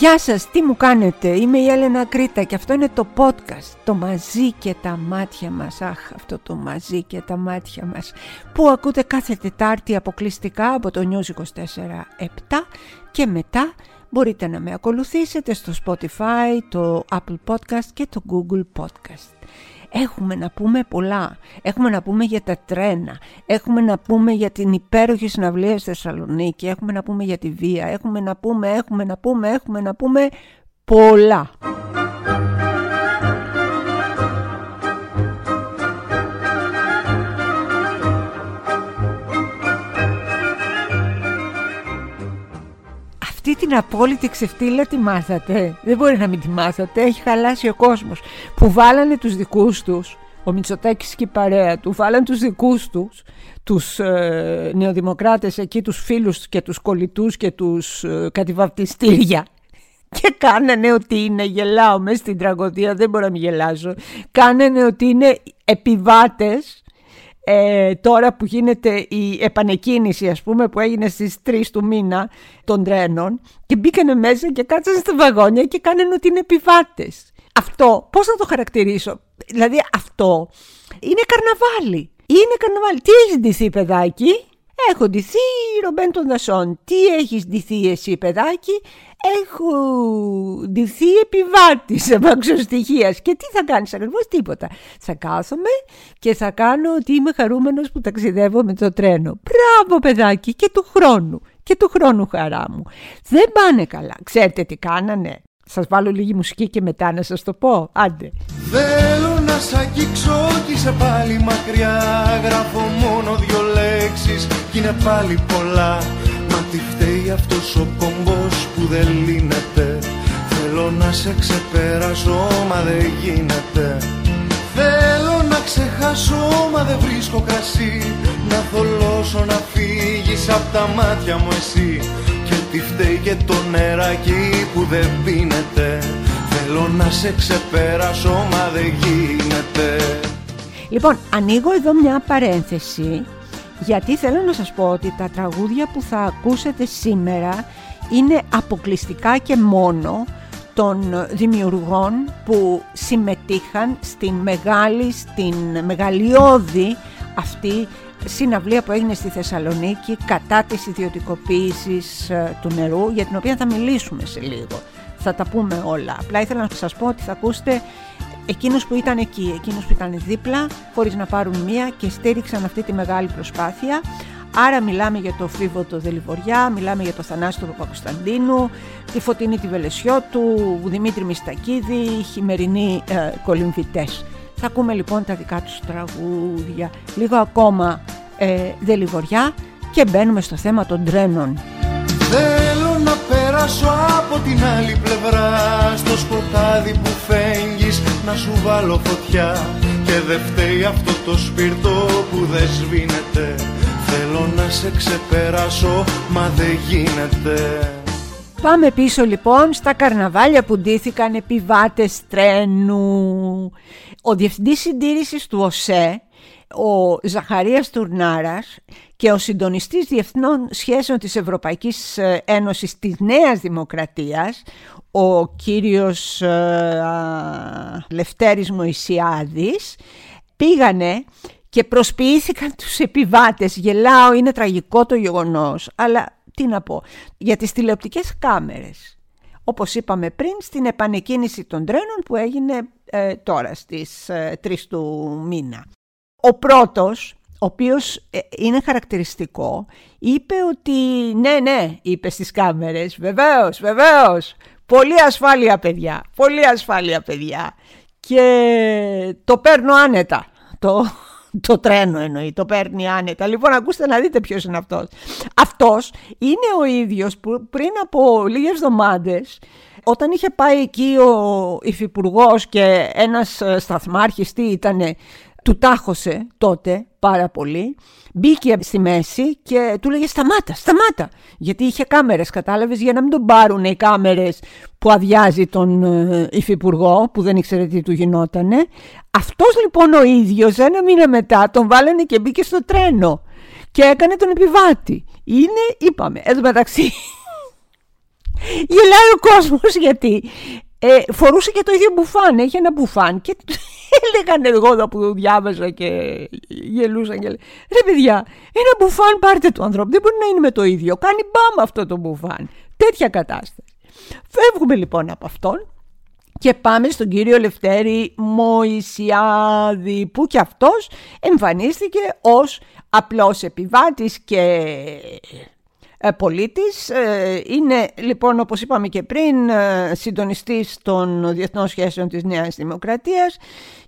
Γεια σας, τι μου κάνετε, είμαι η Έλενα Κρήτα και αυτό είναι το podcast, το μαζί και τα μάτια μας, αχ αυτό το μαζί και τα μάτια μας, που ακούτε κάθε Τετάρτη αποκλειστικά από το News 24 7 και μετά μπορείτε να με ακολουθήσετε στο Spotify, το Apple Podcast και το Google Podcast. Έχουμε να πούμε πολλά. Έχουμε να πούμε για τα τρένα. Έχουμε να πούμε για την υπέροχη συναυλία στη Θεσσαλονίκη. Έχουμε να πούμε για τη βία. Έχουμε να πούμε, έχουμε να πούμε, έχουμε να πούμε πολλά. Την απόλυτη ξεφτύλα τη μάθατε. Δεν μπορεί να μην τη μάθατε. Έχει χαλάσει ο κόσμος. Που βάλανε τους δικούς τους, ο Μητσοτάκης και η παρέα του, βάλανε τους δικούς τους, τους ε, νεοδημοκράτες εκεί, τους φίλους και τους κολλητούς και τους ε, κατηβαπτιστήρια. Και κάνανε ότι είναι, γελάω μέσα στην τραγωδία, δεν μπορώ να μην γελάσω. Κάνανε ότι είναι επιβάτες ε, τώρα που γίνεται η επανεκκίνηση ας πούμε που έγινε στις 3 του μήνα των τρένων και μπήκανε μέσα και κάτσαν στα βαγόνια και κάνανε ότι είναι επιβάτες. Αυτό πώς να το χαρακτηρίσω, δηλαδή αυτό είναι καρναβάλι. Είναι καρναβάλι. Τι έχει ντυθεί παιδάκι, Έχω ντυθεί Ρομπέν των Δασών. Τι έχεις ντυθεί εσύ παιδάκι, έχω ντυθεί επιβάτης αμαξοστοιχείας. Και τι θα κάνεις ακριβώς; Τίποτα. Θα κάθομαι και θα κάνω ότι είμαι χαρούμενος που ταξιδεύω με το τρένο. Μπράβο παιδάκι και του χρόνου. Και του χρόνου χαρά μου. Δεν πάνε καλά. Ξέρετε τι κάνανε; Σας βάλω λίγη μουσική και μετά να σας το πω. Άντε. Θέλω να σ' αγγίξω κι είσαι πάλι μακριά. Γράφω μόνο δυο λέξεις κι είναι πάλι πολλά. Μα τι φταίει αυτός ο κομπός που δεν λύνεται. Θέλω να σε ξεπεράσω μα δεν γίνεται. Θέλω να ξεχάσω μα δεν βρίσκω κρασί. Να θολώσω να φύγεις απ' τα μάτια μου εσύ. Και τι φταίει και το νεράκι που δεν πίνεται. Θέλω να σε ξεπεράσω μα δεν γίνεται. Λοιπόν, ανοίγω εδώ μια παρένθεση γιατί θέλω να σας πω ότι τα τραγούδια που θα ακούσετε σήμερα είναι αποκλειστικά και μόνο των δημιουργών που συμμετείχαν στην μεγάλη, στην μεγαλειώδη αυτή συναυλία που έγινε στη Θεσσαλονίκη κατά της ιδιωτικοποίησης ε, του νερού για την οποία θα μιλήσουμε σε λίγο. Θα τα πούμε όλα. Απλά ήθελα να σας πω ότι θα ακούσετε εκείνους που ήταν εκεί, εκείνους που ήταν δίπλα χωρίς να πάρουν μία και στήριξαν αυτή τη μεγάλη προσπάθεια. Άρα μιλάμε για το Φίβο το Δελιβοριά, μιλάμε για το Θανάσιο του Παπακοσταντίνου, τη Φωτεινή τη Βελεσιώτου, Δημήτρη Μιστακίδη, χειμερινοί ε, κολυμβητές. Θα ακούμε λοιπόν τα δικά τους τραγούδια, λίγο ακόμα ε, Δελιβοριά και μπαίνουμε στο θέμα των τρένων. Θέλω να περάσω από την άλλη πλευρά Στο σκοτάδι που φέγγεις να σου βάλω φωτιά. Και δεν φταίει αυτό το σπίρτο που δεν σβήνεται. Θέλω να σε ξεπεράσω μα δεν γίνεται Πάμε πίσω λοιπόν στα καρναβάλια που ντύθηκαν επιβάτες τρένου. Ο Διευθυντής Συντήρησης του ΟΣΕ ο Ζαχαρίας Τουρνάρας και ο συντονιστής διεθνών σχέσεων της Ευρωπαϊκής ε, Ένωσης της Νέας Δημοκρατίας, ο κύριος ε, Λευτέρης Μωυσιάδης, πήγανε και προσποιήθηκαν τους επιβάτες. Γελάω, είναι τραγικό το γεγονός, αλλά τι να πω, για τις τηλεοπτικές κάμερες. Όπως είπαμε πριν, στην επανεκκίνηση των τρένων που έγινε ε, τώρα στις 3 του μήνα. Ο πρώτος, ο οποίος ε, είναι χαρακτηριστικό, είπε ότι ναι, ναι, είπε στις κάμερες, βεβαίως, βεβαίως, πολύ ασφάλεια παιδιά, πολύ ασφάλεια παιδιά και το παίρνω άνετα, το, το τρένο εννοεί, το παίρνει άνετα. Λοιπόν, ακούστε να δείτε ποιος είναι αυτός. Αυτός είναι ο ίδιος που πριν από λίγες εβδομάδες όταν είχε πάει εκεί ο υφυπουργός και ένας ε, σταθμάρχης, τι ήτανε, του τάχωσε τότε πάρα πολύ, μπήκε στη μέση και του λέγε σταμάτα, σταμάτα, γιατί είχε κάμερες κατάλαβες για να μην τον πάρουν οι κάμερες που αδειάζει τον ε, υφυπουργό που δεν ήξερε τι του γινότανε. Αυτός λοιπόν ο ίδιος ένα μήνα μετά τον βάλανε και μπήκε στο τρένο και έκανε τον επιβάτη. Είναι, είπαμε, εδώ μεταξύ Γελάει ο κόσμος γιατί ε, φορούσε και το ίδιο μπουφάν, έχει ένα μπουφάν και έλεγαν εγώ εδώ που διάβαζα και γελούσαν και ρε παιδιά, ένα μπουφάν πάρτε του ανθρώπου, δεν μπορεί να είναι με το ίδιο, κάνει μπαμ αυτό το μπουφάν, τέτοια κατάσταση. Φεύγουμε λοιπόν από αυτόν και πάμε στον κύριο Λευτέρη Μωυσιάδη που και αυτός εμφανίστηκε ως απλός επιβάτης και ε, πολίτης. Ε, είναι λοιπόν όπως είπαμε και πριν ε, συντονιστής των διεθνών σχέσεων της Νέας Δημοκρατίας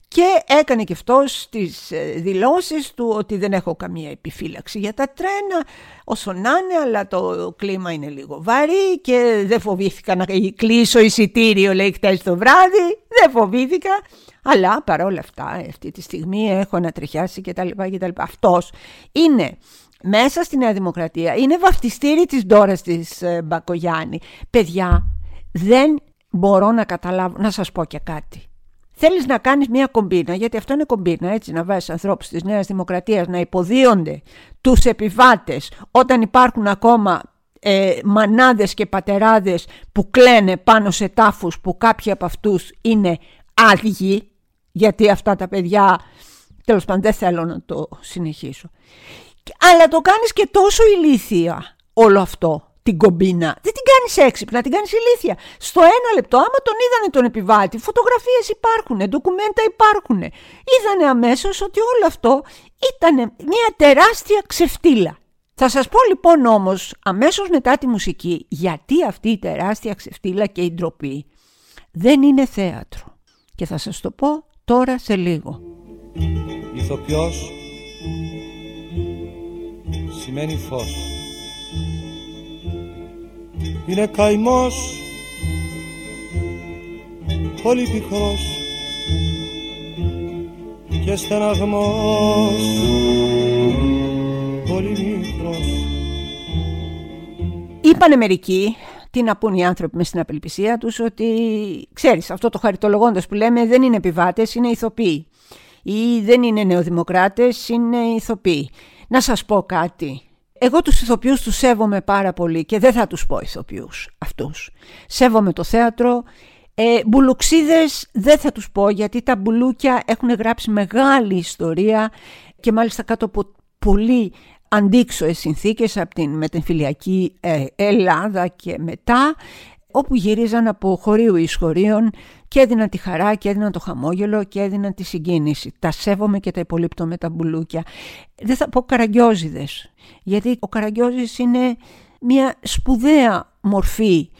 και έκανε και αυτός τις δηλώσεις του ότι δεν έχω καμία επιφύλαξη για τα τρένα όσο να είναι αλλά το κλίμα είναι λίγο βαρύ και δεν φοβήθηκα να κλείσω εισιτήριο λέει χτες το βράδυ, δεν φοβήθηκα αλλά παρόλα αυτά αυτή τη στιγμή έχω να τριχιάσει και τα λοιπά και τα λοιπά. Αυτός είναι μέσα στη Νέα Δημοκρατία είναι βαφτιστήρι της Ντόρας της ε, Μπακογιάννη. Παιδιά, δεν μπορώ να καταλάβω, να σας πω και κάτι. Θέλεις να κάνεις μια κομπίνα, γιατί αυτό είναι κομπίνα, έτσι, να βάζεις ανθρώπους της Νέας Δημοκρατίας να υποδίονται τους επιβάτες όταν υπάρχουν ακόμα ε, μανάδες και πατεράδες που κλαίνε πάνω σε τάφους που κάποιοι από αυτούς είναι άδειοι, γιατί αυτά τα παιδιά, τέλος πάντων δεν θέλω να το συνεχίσω. Αλλά το κάνεις και τόσο ηλίθια όλο αυτό την κομπίνα. Δεν την κάνεις έξυπνα, την κάνεις ηλίθια. Στο ένα λεπτό, άμα τον είδανε τον επιβάτη, φωτογραφίες υπάρχουν, ντοκουμέντα υπάρχουν. Είδανε αμέσως ότι όλο αυτό ήταν μια τεράστια ξεφτύλα. Θα σας πω λοιπόν όμως αμέσως μετά τη μουσική γιατί αυτή η τεράστια ξεφτύλα και η ντροπή δεν είναι θέατρο. Και θα σας το πω τώρα σε λίγο. Ηθοποιός σημαίνει φως. Είναι καημός πολύ πικρός και στεναγμός. Πολύ μικρός. Είπανε μερικοί τι να πούν οι άνθρωποι μες στην απελπισία τους ότι ξέρεις αυτό το χαριτολογώντας που λέμε δεν είναι επιβάτες, είναι ηθοποιοί. Ή δεν είναι νεοδημοκράτες, είναι ηθοποιοί. Να σας πω κάτι. Εγώ τους ηθοποιούς τους σέβομαι πάρα πολύ και δεν θα τους πω ηθοποιούς αυτούς. Σέβομαι το θέατρο. Ε, μπουλουξίδες δεν θα τους πω γιατί τα μπουλούκια έχουν γράψει μεγάλη ιστορία και μάλιστα κάτω από πολύ αντίξωες συνθήκες από την μετεμφυλιακή ε, Ελλάδα και μετά όπου γυρίζαν από χωρίου εις χωρίων και έδιναν τη χαρά και έδιναν το χαμόγελο και έδιναν τη συγκίνηση. Τα σέβομαι και τα υπολείπτω με τα μπουλούκια. Δεν θα πω καραγκιόζιδες, γιατί ο καραγκιόζης είναι μια σπουδαία μορφή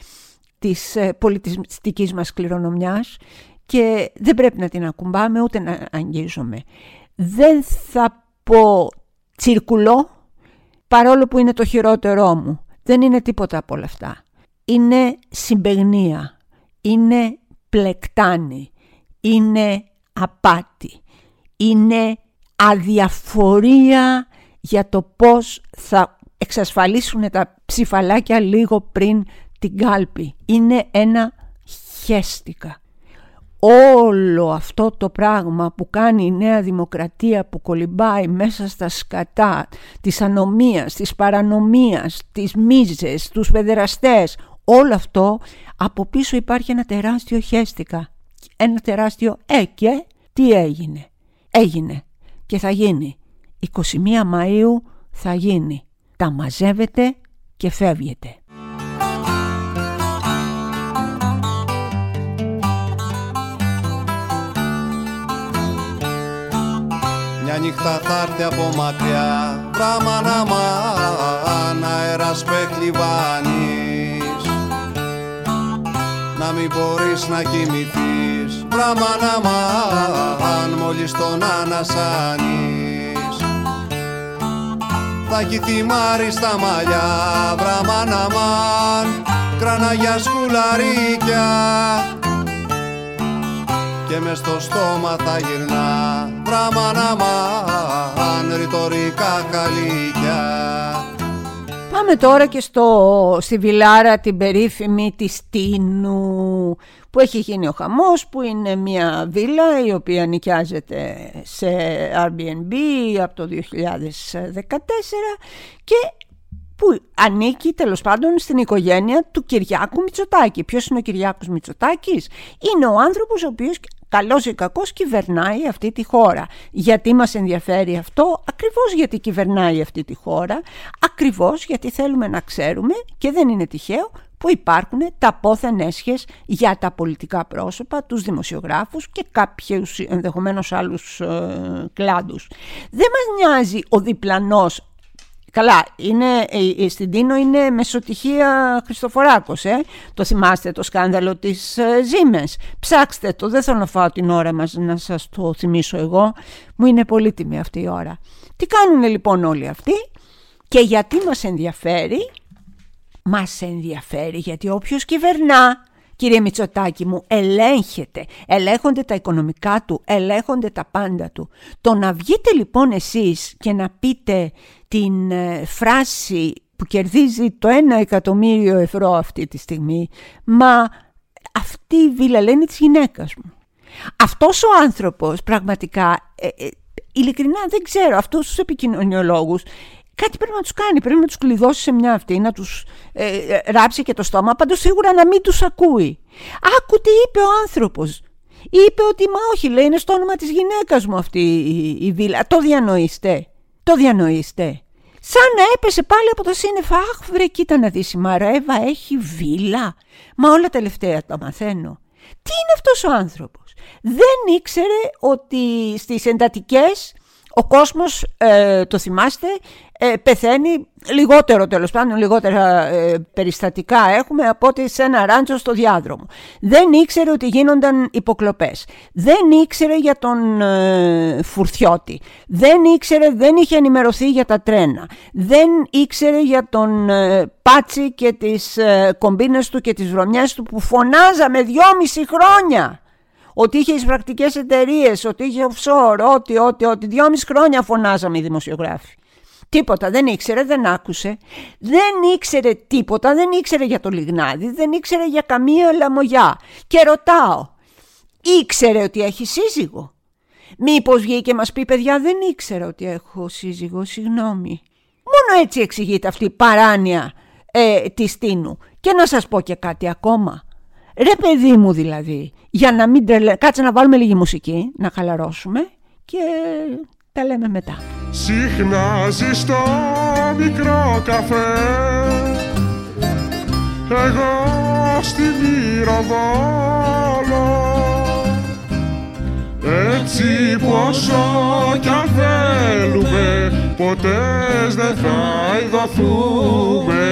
της ε, πολιτιστικής μας κληρονομιάς και δεν πρέπει να την ακουμπάμε ούτε να αγγίζομαι. Δεν θα πω τσιρκουλό, παρόλο που είναι το χειρότερό μου. Δεν είναι τίποτα από όλα αυτά είναι συμπεγνία, είναι πλεκτάνη, είναι απάτη, είναι αδιαφορία για το πώς θα εξασφαλίσουν τα ψηφαλάκια λίγο πριν την κάλπη. Είναι ένα χέστικα. Όλο αυτό το πράγμα που κάνει η Νέα Δημοκρατία που κολυμπάει μέσα στα σκατά της ανομίας, της παρανομίας, της μίζες, τους παιδεραστές, όλο αυτό από πίσω υπάρχει ένα τεράστιο χέστηκα. Ένα τεράστιο «ε» και τι έγινε; Έγινε και θα γίνει. 21 Μαΐου θα γίνει. Τα μαζεύετε και φεύγετε. Μια νύχτα θα έρθει από μακριά Πράμα να μαν αέρας να μην μπορείς να κοιμηθείς. Πράγμα να μαν μόλις τον ανασάνεις. Θα έχει θυμάρεις στα μαλλιά Πράγμα να μαν κράνα για σκουλαρίκια. Και μες στο στόμα θα γυρνά Πράγμα να μαν ρητορικά καλύκια Πάμε τώρα και στο, στη βιλάρα την περίφημη της Τίνου που έχει γίνει ο χαμός που είναι μια βίλα η οποία νοικιάζεται σε Airbnb από το 2014 και που ανήκει τέλος πάντων στην οικογένεια του Κυριάκου Μητσοτάκη. Ποιος είναι ο Κυριάκος Μητσοτάκης; Είναι ο άνθρωπος ο οποίος καλός ή κακός κυβερνάει αυτή τη χώρα. Γιατί μας ενδιαφέρει αυτό; Ακριβώς γιατί κυβερνάει αυτή τη χώρα, ακριβώς γιατί θέλουμε να ξέρουμε και δεν είναι τυχαίο που υπάρχουν τα πόθεν έσχες για τα πολιτικά πρόσωπα, τους δημοσιογράφους και κάποιους ενδεχομένως άλλους ε, κλάδους. Δεν μας νοιάζει ο διπλανός Καλά, είναι, ε, στην Τίνο είναι μεσοτυχία Χριστοφοράκος, ε; το θυμάστε το σκάνδαλο της ε, Ζήμες. Ψάξτε το, δεν θέλω να φάω την ώρα μας να σας το θυμίσω εγώ, μου είναι πολύτιμη αυτή η ώρα. Τι κάνουν λοιπόν όλοι αυτοί και γιατί μας ενδιαφέρει, μας ενδιαφέρει γιατί όποιος κυβερνά κύριε Μητσοτάκη μου, ελέγχεται, ελέγχονται τα οικονομικά του, ελέγχονται τα πάντα του. Το να βγείτε λοιπόν εσείς και να πείτε την ε, φράση που κερδίζει το ένα εκατομμύριο ευρώ αυτή τη στιγμή, μα αυτή η βίλα λένε της γυναίκας μου. Αυτός ο άνθρωπος πραγματικά, ε, ε, ειλικρινά δεν ξέρω, αυτούς τους επικοινωνιολόγους κάτι πρέπει να τους κάνει, πρέπει να τους κλειδώσει σε μια αυτή, να τους ε, ράψει και το στόμα, πάντως σίγουρα να μην τους ακούει. Άκου τι είπε ο άνθρωπος. Είπε ότι μα όχι, λέει, είναι στο όνομα της γυναίκας μου αυτή η, η βίλα. Το διανοείστε. Το διανοείστε. Σαν να έπεσε πάλι από το σύννεφα. Αχ, βρε, κοίτα να δεις, η Μαρέβα έχει βίλα. Μα όλα τελευταία τα μαθαίνω. Τι είναι αυτός ο άνθρωπος; Δεν ήξερε ότι στις εντατικές ο κόσμος, ε, το θυμάστε, ε, πεθαίνει λιγότερο τέλος πάντων, λιγότερα ε, περιστατικά έχουμε από ότι σε ένα ράντσο στο διάδρομο. Δεν ήξερε ότι γίνονταν υποκλοπές. Δεν ήξερε για τον ε, Φουρθιώτη. Δεν ήξερε, δεν είχε ενημερωθεί για τα τρένα. Δεν ήξερε για τον Πάτσι και τις κομπίνες του και τις βρωμιές του που φωνάζαμε δυόμιση χρόνια ότι είχε εισπρακτικές εταιρείες, ότι είχε offshore, ότι, ότι, ότι. Δυόμιση χρόνια φωνάζαμε οι δημοσιογράφοι. Τίποτα, δεν ήξερε, δεν άκουσε. Δεν ήξερε τίποτα, δεν ήξερε για το λιγνάδι, δεν ήξερε για καμία λαμογιά. Και ρωτάω, ήξερε ότι έχει σύζυγο; Μήπως βγήκε και μας πει παιδιά δεν ήξερα ότι έχω σύζυγο, συγγνώμη. Μόνο έτσι εξηγείται αυτή η παράνοια ε, της Τίνου. Και να σας πω και κάτι ακόμα. Ρε παιδί μου δηλαδή, για να μην τρελε... Κάτσε να βάλουμε λίγη μουσική, να χαλαρώσουμε και τα λέμε μετά. Συχνά στο μικρό καφέ. Εγώ στη Μυροδόλο Έτσι πόσο κι αν θέλουμε Ποτές δεν θα ειδωθούμε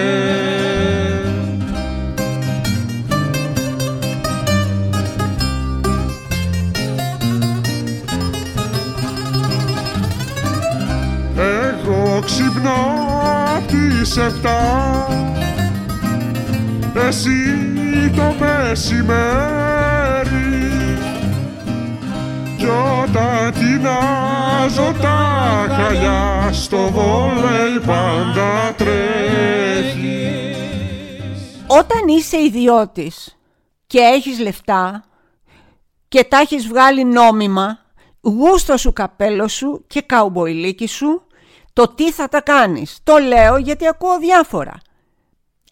ξυπνώ απ' τις εφτά. Εσύ το μεσημέρι. Κι όταν τεινάζω τα χαλιά στο βόλεϊ πάντα τρέχεις. Όταν είσαι ιδιώτης και έχεις λεφτά και τα έχεις βγάλει νόμιμα γούστο σου καπέλο σου και καουμποϊλίκι σου το τι θα τα κάνεις. Το λέω γιατί ακούω διάφορα.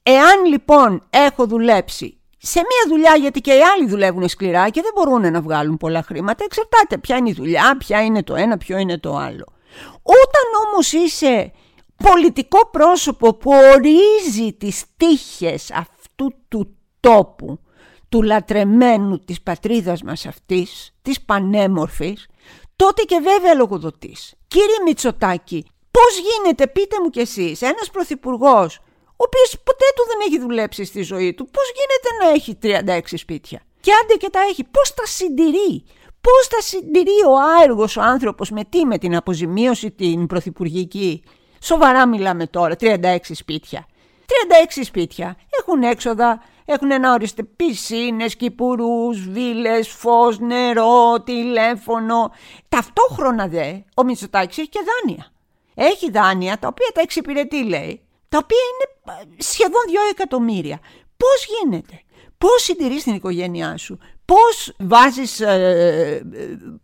Εάν λοιπόν έχω δουλέψει σε μία δουλειά γιατί και οι άλλοι δουλεύουν σκληρά και δεν μπορούν να βγάλουν πολλά χρήματα, εξαρτάται ποια είναι η δουλειά, ποια είναι το ένα, ποιο είναι το άλλο. Όταν όμως είσαι πολιτικό πρόσωπο που ορίζει τις τύχες αυτού του τόπου, του λατρεμένου της πατρίδας μας αυτής, της πανέμορφης, τότε και βέβαια λογοδοτής. Κύριε Μητσοτάκη, Πώς γίνεται, πείτε μου κι εσείς, ένας πρωθυπουργός, ο οποίος ποτέ του δεν έχει δουλέψει στη ζωή του, πώς γίνεται να έχει 36 σπίτια; Και άντε και τα έχει, πώς τα συντηρεί; Πώς τα συντηρεί ο άεργος ο άνθρωπος με τι, με την αποζημίωση την πρωθυπουργική; Σοβαρά μιλάμε τώρα, 36 σπίτια. 36 σπίτια έχουν έξοδα, έχουν ένα οριστε πισίνες, κυπουρούς, βίλες, φως, νερό, τηλέφωνο. Ταυτόχρονα δε ο Μητσοτάκης έχει και δάνεια έχει δάνεια τα οποία τα εξυπηρετεί λέει, τα οποία είναι σχεδόν 2 εκατομμύρια. Πώς γίνεται, πώς συντηρείς την οικογένειά σου, πώς βάζεις ε,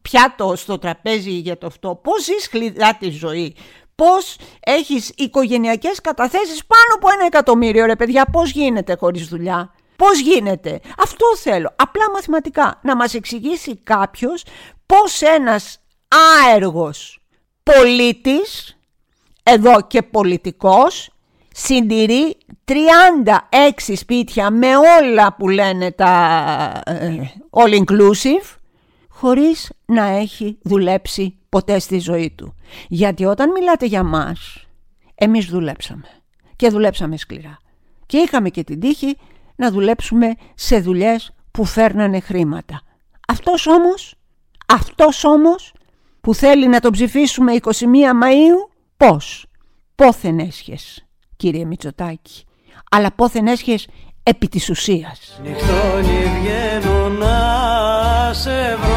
πιάτο στο τραπέζι για το αυτό, πώς ζεις χλιδά τη ζωή, Πώς έχεις οικογενειακές καταθέσεις πάνω από ένα εκατομμύριο ρε παιδιά, πώς γίνεται χωρίς δουλειά; Πώς γίνεται; Αυτό θέλω. Απλά μαθηματικά. Να μας εξηγήσει κάποιος πώς ένας άεργος πολίτης, εδώ και πολιτικός, συντηρεί 36 σπίτια με όλα που λένε τα ε, all inclusive, χωρίς να έχει δουλέψει ποτέ στη ζωή του. Γιατί όταν μιλάτε για μας, εμείς δουλέψαμε. Και δουλέψαμε σκληρά. Και είχαμε και την τύχη να δουλέψουμε σε δουλειές που φέρνανε χρήματα. Αυτός όμως, αυτός όμως που θέλει να τον ψηφίσουμε 21 Μαΐου, πώς, πόθεν έσχες κύριε Μητσοτάκη, αλλά πόθεν έσχες επί της ουσίας. Νυχτώνει βγαίνω να σε βρω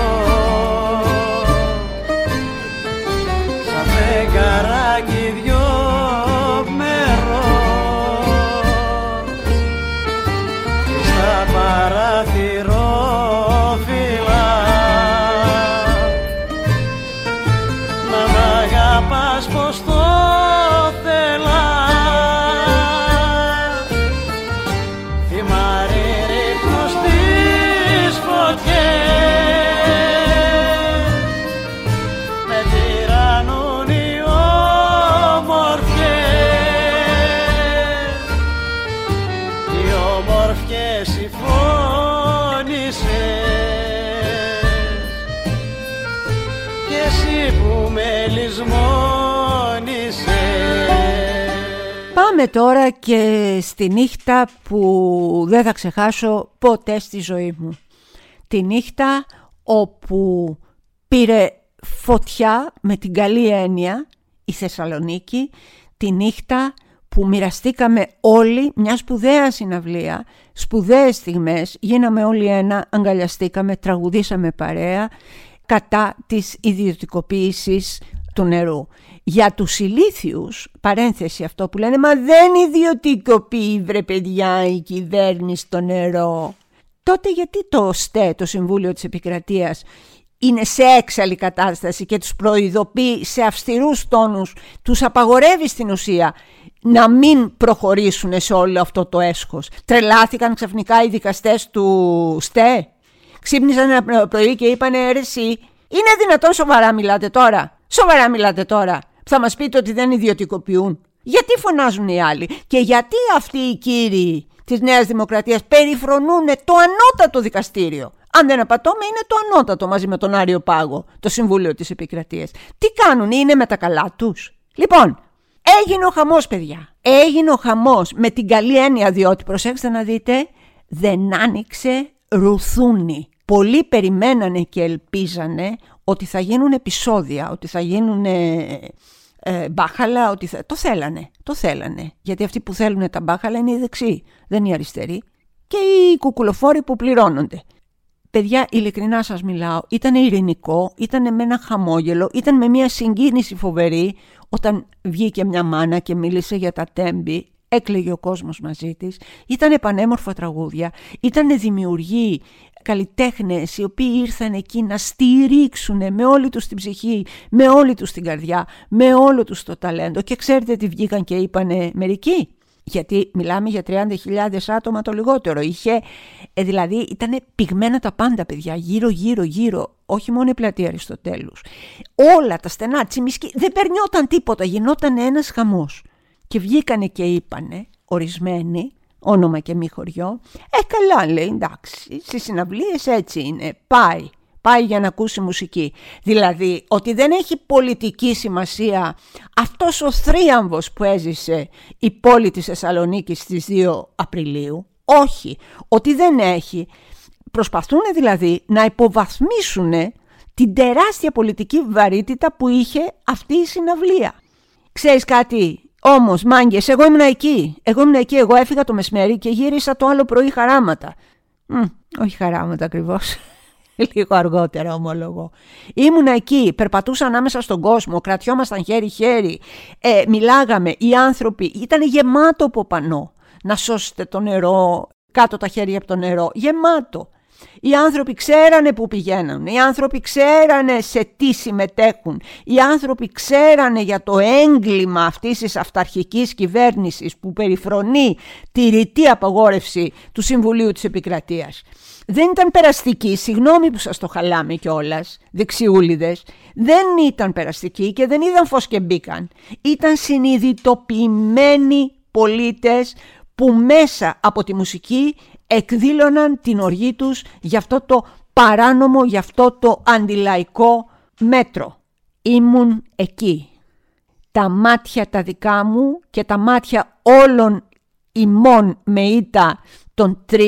Πάμε τώρα και στη νύχτα που δεν θα ξεχάσω ποτέ στη ζωή μου. Τη νύχτα όπου πήρε φωτιά με την καλή έννοια η Θεσσαλονίκη, τη νύχτα που μοιραστήκαμε όλοι μιας σπουδαίας συναυλία, σπουδαίες στιγμές, γίναμε όλοι ένα, αγκαλιαστήκαμε, τραγουδήσαμε παρέα κατά της ιδιωτικοποίησης του νερού. Για τους ηλίθιους, παρένθεση αυτό που λένε «Μα δεν ιδιωτικοποιεί βρε παιδιά η κυβέρνηση το νερό». Τότε γιατί το ΣΤΕ, το Συμβούλιο της Επικρατείας, είναι σε έξαλλη κατάσταση και τους προειδοποιεί σε αυστηρούς τόνους, τους απαγορεύει στην ουσία να μην προχωρήσουν σε όλο αυτό το έσχος. Τρελάθηκαν ξαφνικά οι δικαστές του ΣΤΕ. Ξύπνησαν ένα πρωί και είπανε «Ρε εσύ, είναι δυνατόν σοβαρά μιλάτε τώρα; Σοβαρά μιλάτε τώρα; Θα μας πείτε ότι δεν ιδιωτικοποιούν. Γιατί φωνάζουν οι άλλοι; Και γιατί αυτοί οι κύριοι της Νέας Δημοκρατίας περιφρονούν το ανώτατο δικαστήριο; Αν δεν απατώμε είναι το ανώτατο μαζί με τον Άριο Πάγο, το Συμβούλιο της Επικρατείας. Τι κάνουν, είναι με τα καλά τους; Λοιπόν, έγινε ο χαμός παιδιά. Έγινε ο χαμός με την καλή έννοια διότι προσέξτε να δείτε δεν άνοιξε ρουθούνι. Πολλοί περιμένανε και ελπίζανε ότι θα γίνουν επεισόδια, ότι θα γίνουν ε, μπάχαλα, ότι θα... το θέλανε, το θέλανε. Γιατί αυτοί που θέλουν τα μπάχαλα είναι οι δεξιοί, δεν οι αριστεροί. Και οι κουκουλοφόροι που πληρώνονται. Παιδιά, ειλικρινά σας μιλάω, ήταν ειρηνικό, ήταν με ένα χαμόγελο, ήταν με μια συγκίνηση φοβερή όταν βγήκε μια μάνα και μίλησε για τα τέμπη, έκλαιγε ο κόσμος μαζί της, ήταν πανέμορφα τραγούδια, ήταν δημιουργοί, καλλιτέχνες οι οποίοι ήρθαν εκεί να στηρίξουν με όλη τους την ψυχή, με όλη τους την καρδιά, με όλο τους το ταλέντο και ξέρετε τι βγήκαν και είπανε μερικοί; Γιατί μιλάμε για 30.000 άτομα το λιγότερο. Είχε, ε, δηλαδή ήταν πυγμένα τα πάντα παιδιά, γύρω γύρω γύρω, όχι μόνο η πλατεία Αριστοτέλους. Όλα τα στενά, τσιμισκή, δεν περνιόταν τίποτα, γινόταν ένας χαμός. Και βγήκανε και είπανε, ορισμένοι, όνομα και μη χωριό. Ε, καλά λέει, εντάξει, στις συναυλίες έτσι είναι, πάει. Πάει για να ακούσει μουσική. Δηλαδή ότι δεν έχει πολιτική σημασία αυτός ο θρίαμβος που έζησε η πόλη της Θεσσαλονίκη στις 2 Απριλίου. Όχι, ότι δεν έχει. Προσπαθούν δηλαδή να υποβαθμίσουν την τεράστια πολιτική βαρύτητα που είχε αυτή η συναυλία. Ξέρεις κάτι, Όμως, μάγκες, εγώ ήμουν εκεί. Εγώ ήμουν εκεί. Εγώ έφυγα το μεσημέρι και γύρισα το άλλο πρωί χαράματα. Μ, όχι χαράματα ακριβώς. Λίγο αργότερα ομολογώ. Ήμουν εκεί, περπατούσα ανάμεσα στον κόσμο, κρατιόμασταν χέρι-χέρι, ε, μιλάγαμε, οι άνθρωποι, ήταν γεμάτο από πανό. Να σώσετε το νερό, κάτω τα χέρια από το νερό, γεμάτο. Οι άνθρωποι ξέρανε που πηγαίνουν, οι άνθρωποι ξέρανε σε τι συμμετέχουν, οι άνθρωποι ξέρανε για το έγκλημα αυτής της αυταρχικής κυβέρνησης που περιφρονεί τη ρητή απαγόρευση του Συμβουλίου της Επικρατείας. Δεν ήταν περαστική, συγγνώμη που σας το χαλάμε κιόλας, δεξιούλιδες. Δεν ήταν περαστική και δεν είδαν φως και μπήκαν. Ήταν συνειδητοποιημένοι πολίτες που μέσα από τη μουσική εκδήλωναν την οργή τους για αυτό το παράνομο, για αυτό το αντιλαϊκό μέτρο. Ήμουν εκεί. Τα μάτια τα δικά μου και τα μάτια όλων ημών με ήττα των 30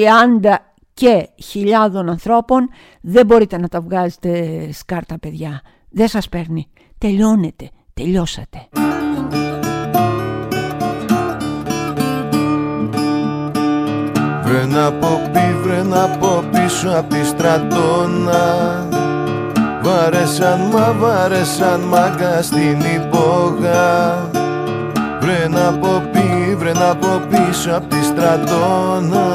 και χιλιάδων ανθρώπων δεν μπορείτε να τα βγάζετε σκάρτα παιδιά. Δεν σας παίρνει. Τελειώνετε. Τελειώσατε. Βρε να πω πει, βρε να πω πίσω απ' τη στρατόνα. Βάρεσαν μα βάρεσαν μάγκα στην υπόγα. Βρε να πω πει, βρε να πω πίσω απ' τη στρατόνα.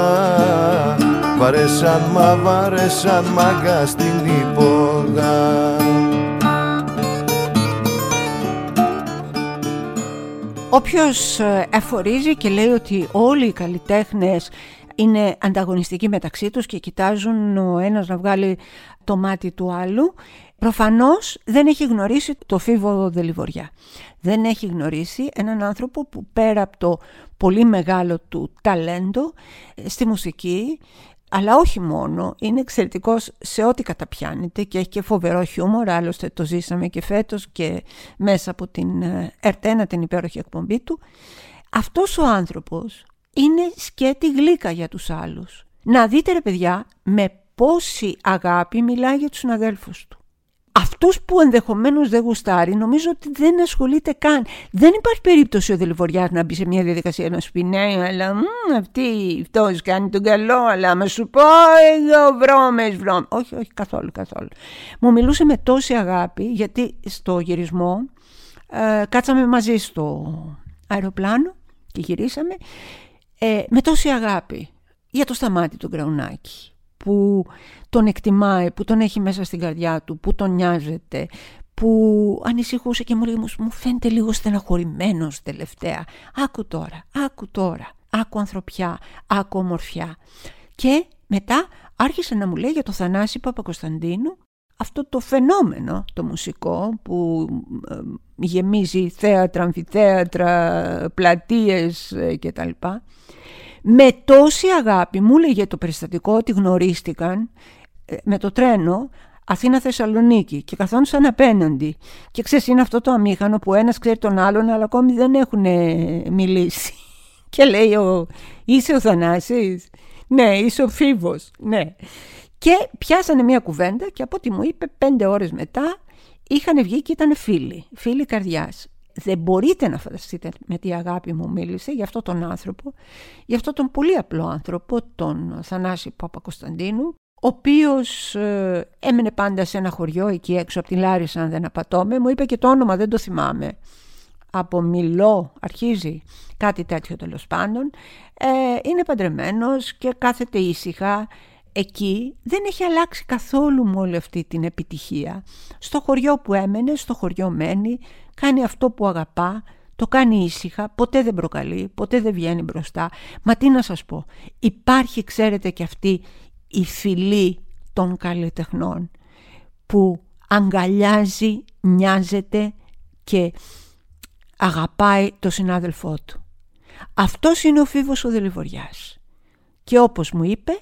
Βάρεσαν μα βάρεσαν μάγκα στην υπόγα. Όποιος ε, εφορίζει και λέει ότι όλοι οι καλλιτέχνες είναι ανταγωνιστικοί μεταξύ τους και κοιτάζουν ο ένας να βγάλει το μάτι του άλλου, προφανώς δεν έχει γνωρίσει το φίβο Δελιβοριά. Δεν έχει γνωρίσει έναν άνθρωπο που πέρα από το πολύ μεγάλο του ταλέντο ε, στη μουσική, αλλά όχι μόνο, είναι εξαιρετικός σε ό,τι καταπιάνεται και έχει και φοβερό χιούμορ, άλλωστε το ζήσαμε και φέτος και μέσα από την ε, Ερτένα την υπέροχη εκπομπή του. Αυτός ο άνθρωπος είναι σκέτη γλύκα για τους άλλους. Να δείτε ρε παιδιά με πόση αγάπη μιλάει για τους συναδέλφους του. Αυτούς που ενδεχομένως δεν γουστάρει νομίζω ότι δεν ασχολείται καν. Δεν υπάρχει περίπτωση ο Δελβοριάς να μπει σε μια διαδικασία να σου πει ναι αλλά μ, αυτή αυτός κάνει τον καλό αλλά με σου πω εγώ βρώμες βρώμες. Όχι, όχι καθόλου καθόλου. Μου μιλούσε με τόση αγάπη γιατί στο γυρισμό ε, κάτσαμε μαζί στο αεροπλάνο και γυρίσαμε ε, με τόση αγάπη για το σταμάτη του Γκραουνάκη που τον εκτιμάει, που τον έχει μέσα στην καρδιά του, που τον νοιάζεται, που ανησυχούσε και μου λέει μου φαίνεται λίγο στεναχωρημένος τελευταία. Άκου τώρα, άκου τώρα, άκου ανθρωπιά, άκου ομορφιά. Και μετά άρχισε να μου λέει για το Θανάση Παπακοσταντίνου αυτό το φαινόμενο το μουσικό που ε, γεμίζει θέατρα, αμφιθέατρα, πλατείες ε, κτλ. Με τόση αγάπη μου έλεγε το περιστατικό ότι γνωρίστηκαν ε, με το τρένο Αθήνα-Θεσσαλονίκη και καθόντουσαν απέναντι. Και ξέρεις είναι αυτό το αμήχανο που ένας ξέρει τον άλλον αλλά ακόμη δεν έχουν μιλήσει. Και λέει ο, είσαι ο Θανάσης, ναι είσαι ο Φίβος, ναι. Και πιάσανε μια κουβέντα και από ό,τι μου είπε πέντε ώρες μετά είχαν βγει και ήταν φίλοι, φίλοι καρδιάς. Δεν μπορείτε να φανταστείτε με τι αγάπη μου μίλησε για αυτόν τον άνθρωπο, για αυτόν τον πολύ απλό άνθρωπο, τον Θανάση Παπα-Κωνσταντίνου, ο οποίος ε, έμενε πάντα σε ένα χωριό εκεί έξω από την Λάρισα αν δεν απατώμε, μου είπε και το όνομα δεν το θυμάμαι. Από Μιλό αρχίζει κάτι τέτοιο τέλος πάντων. Ε, είναι παντρεμένος και κάθεται ήσυχα εκεί δεν έχει αλλάξει καθόλου με όλη αυτή την επιτυχία. Στο χωριό που έμενε, στο χωριό μένει, κάνει αυτό που αγαπά, το κάνει ήσυχα, ποτέ δεν προκαλεί, ποτέ δεν βγαίνει μπροστά. Μα τι να σας πω, υπάρχει ξέρετε και αυτή η φυλή των καλλιτεχνών που αγκαλιάζει, νοιάζεται και αγαπάει το συνάδελφό του. Αυτός είναι ο Φίβος ο Δελιβοριάς. Και όπως μου είπε,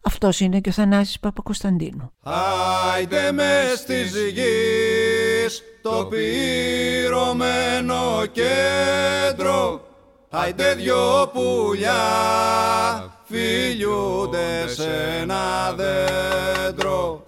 αυτός είναι και ο Θανάσης Παπακοσταντίνου. Άιντε μες στις γης το πυρωμένο κέντρο Άιντε δυο πουλιά φιλιούνται σε ένα δέντρο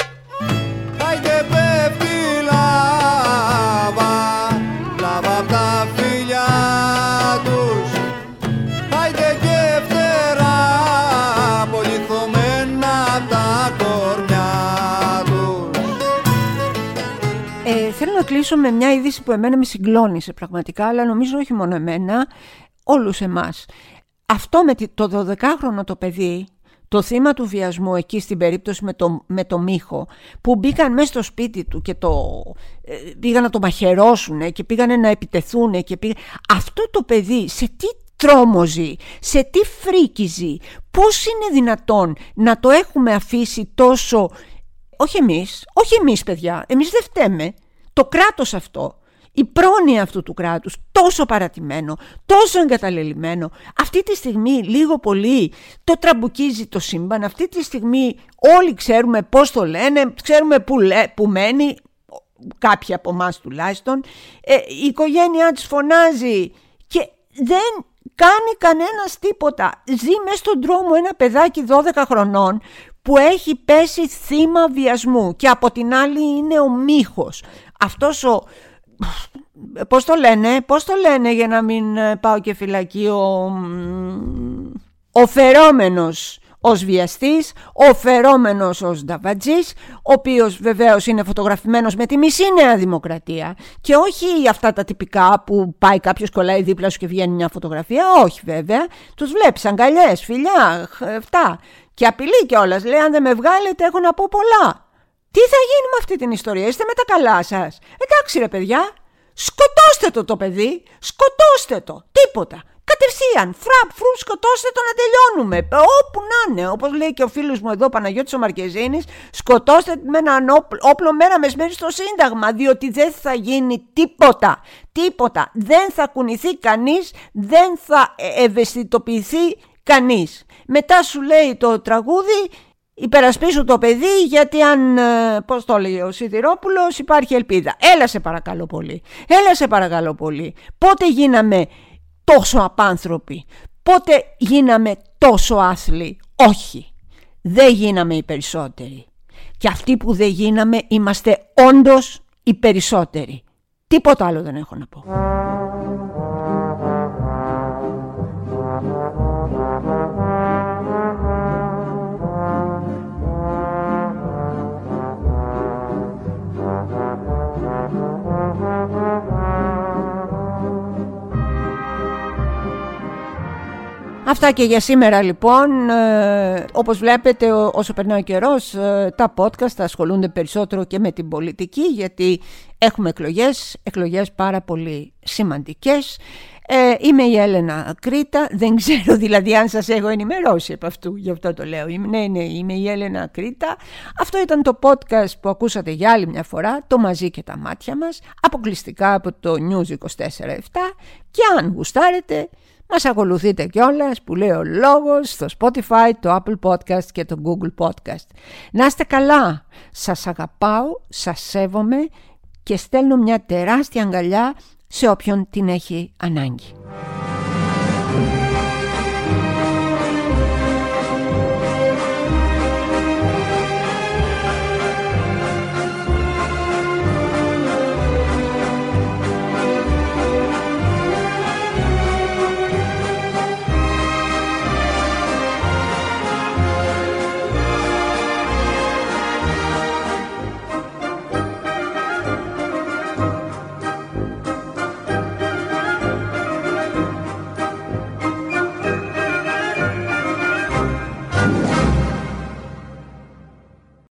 κλείσω με μια είδηση που εμένα με συγκλώνησε πραγματικά, αλλά νομίζω όχι μόνο εμένα, όλους εμάς. Αυτό με το 12χρονο το παιδί, το θύμα του βιασμού εκεί στην περίπτωση με το, με το Μίχο που μπήκαν μέσα στο σπίτι του και το, ε, πήγαν να το μαχαιρώσουν και πήγαν να επιτεθούν και πήγαν... αυτό το παιδί σε τι τρόμο σε τι φρίκη πώς είναι δυνατόν να το έχουμε αφήσει τόσο όχι εμείς, όχι εμείς παιδιά, εμείς δεν φταίμε το κράτος αυτό η πρόνοια αυτού του κράτους τόσο παρατημένο, τόσο εγκαταλελειμμένο αυτή τη στιγμή λίγο πολύ το τραμπουκίζει το σύμπαν αυτή τη στιγμή όλοι ξέρουμε πώς το λένε ξέρουμε που, λέ, που μένει κάποιοι από εμάς τουλάχιστον. Ε, η οικογένειά της φωνάζει και δεν κάνει κανένας τίποτα. Ζει μέσα στον δρόμο ένα παιδάκι 12 χρονών που έχει πέσει θύμα βιασμού και από την άλλη είναι ο μύχος αυτός ο πώς το λένε, πώς το λένε για να μην ε, πάω και φυλακή ο, ο φερόμενος ως βιαστής, ο φερόμενος ως νταβατζής, ο οποίος βεβαίως είναι φωτογραφημένος με τη μισή νέα δημοκρατία και όχι αυτά τα τυπικά που πάει κάποιος κολλάει δίπλα σου και βγαίνει μια φωτογραφία, όχι βέβαια, τους βλέπεις αγκαλιές, φιλιά, αυτά και απειλεί κιόλας. λέει αν δεν με βγάλετε έχω να πω πολλά. Τι θα γίνει με αυτή την ιστορία, είστε με τα καλά σας; Εντάξει ρε παιδιά, Σκοτώστε το το παιδί, σκοτώστε το, τίποτα. Κατευθείαν, φραπ, φρου, σκοτώστε το να τελειώνουμε. Όπου να είναι, όπως λέει και ο φίλος μου εδώ, Παναγιώτης ο Μαρκεζίνης, σκοτώστε με έναν όπλο μέρα μεσμέρι στο Σύνταγμα, διότι δεν θα γίνει τίποτα. Τίποτα. Δεν θα κουνηθεί κανείς, δεν θα ε, ευαισθητοποιηθεί κανείς. Μετά σου λέει το τραγούδι, υπερασπίσου το παιδί γιατί αν, ε, πώς το λέει ο Σιδηρόπουλος, υπάρχει ελπίδα. Έλα σε παρακαλώ πολύ, έλα σε παρακαλώ πολύ. Πότε γίναμε τόσο απάνθρωποι, πότε γίναμε τόσο άθλοι; Όχι, δεν γίναμε οι περισσότεροι. Και αυτοί που δεν γίναμε είμαστε όντως οι περισσότεροι. Τίποτα άλλο δεν έχω να πω. Αυτά και για σήμερα λοιπόν, ε, όπως βλέπετε όσο περνάει ο καιρός ε, τα podcast ασχολούνται περισσότερο και με την πολιτική γιατί έχουμε εκλογές, εκλογές πάρα πολύ σημαντικές. Ε, είμαι η Έλενα Κρήτα, δεν ξέρω δηλαδή αν σας έχω ενημερώσει από αυτού, γι' αυτό το λέω. Ναι, ναι, είμαι η Έλενα Κρήτα. Αυτό ήταν το podcast που ακούσατε για άλλη μια φορά, το «Μαζί και τα μάτια μας», αποκλειστικά από το News 24-7 και αν γουστάρετε μας ακολουθείτε κιόλας που λέει ο λόγος στο Spotify, το Apple Podcast και το Google Podcast. Να είστε καλά, σας αγαπάω, σας σέβομαι και στέλνω μια τεράστια αγκαλιά σε όποιον την έχει ανάγκη.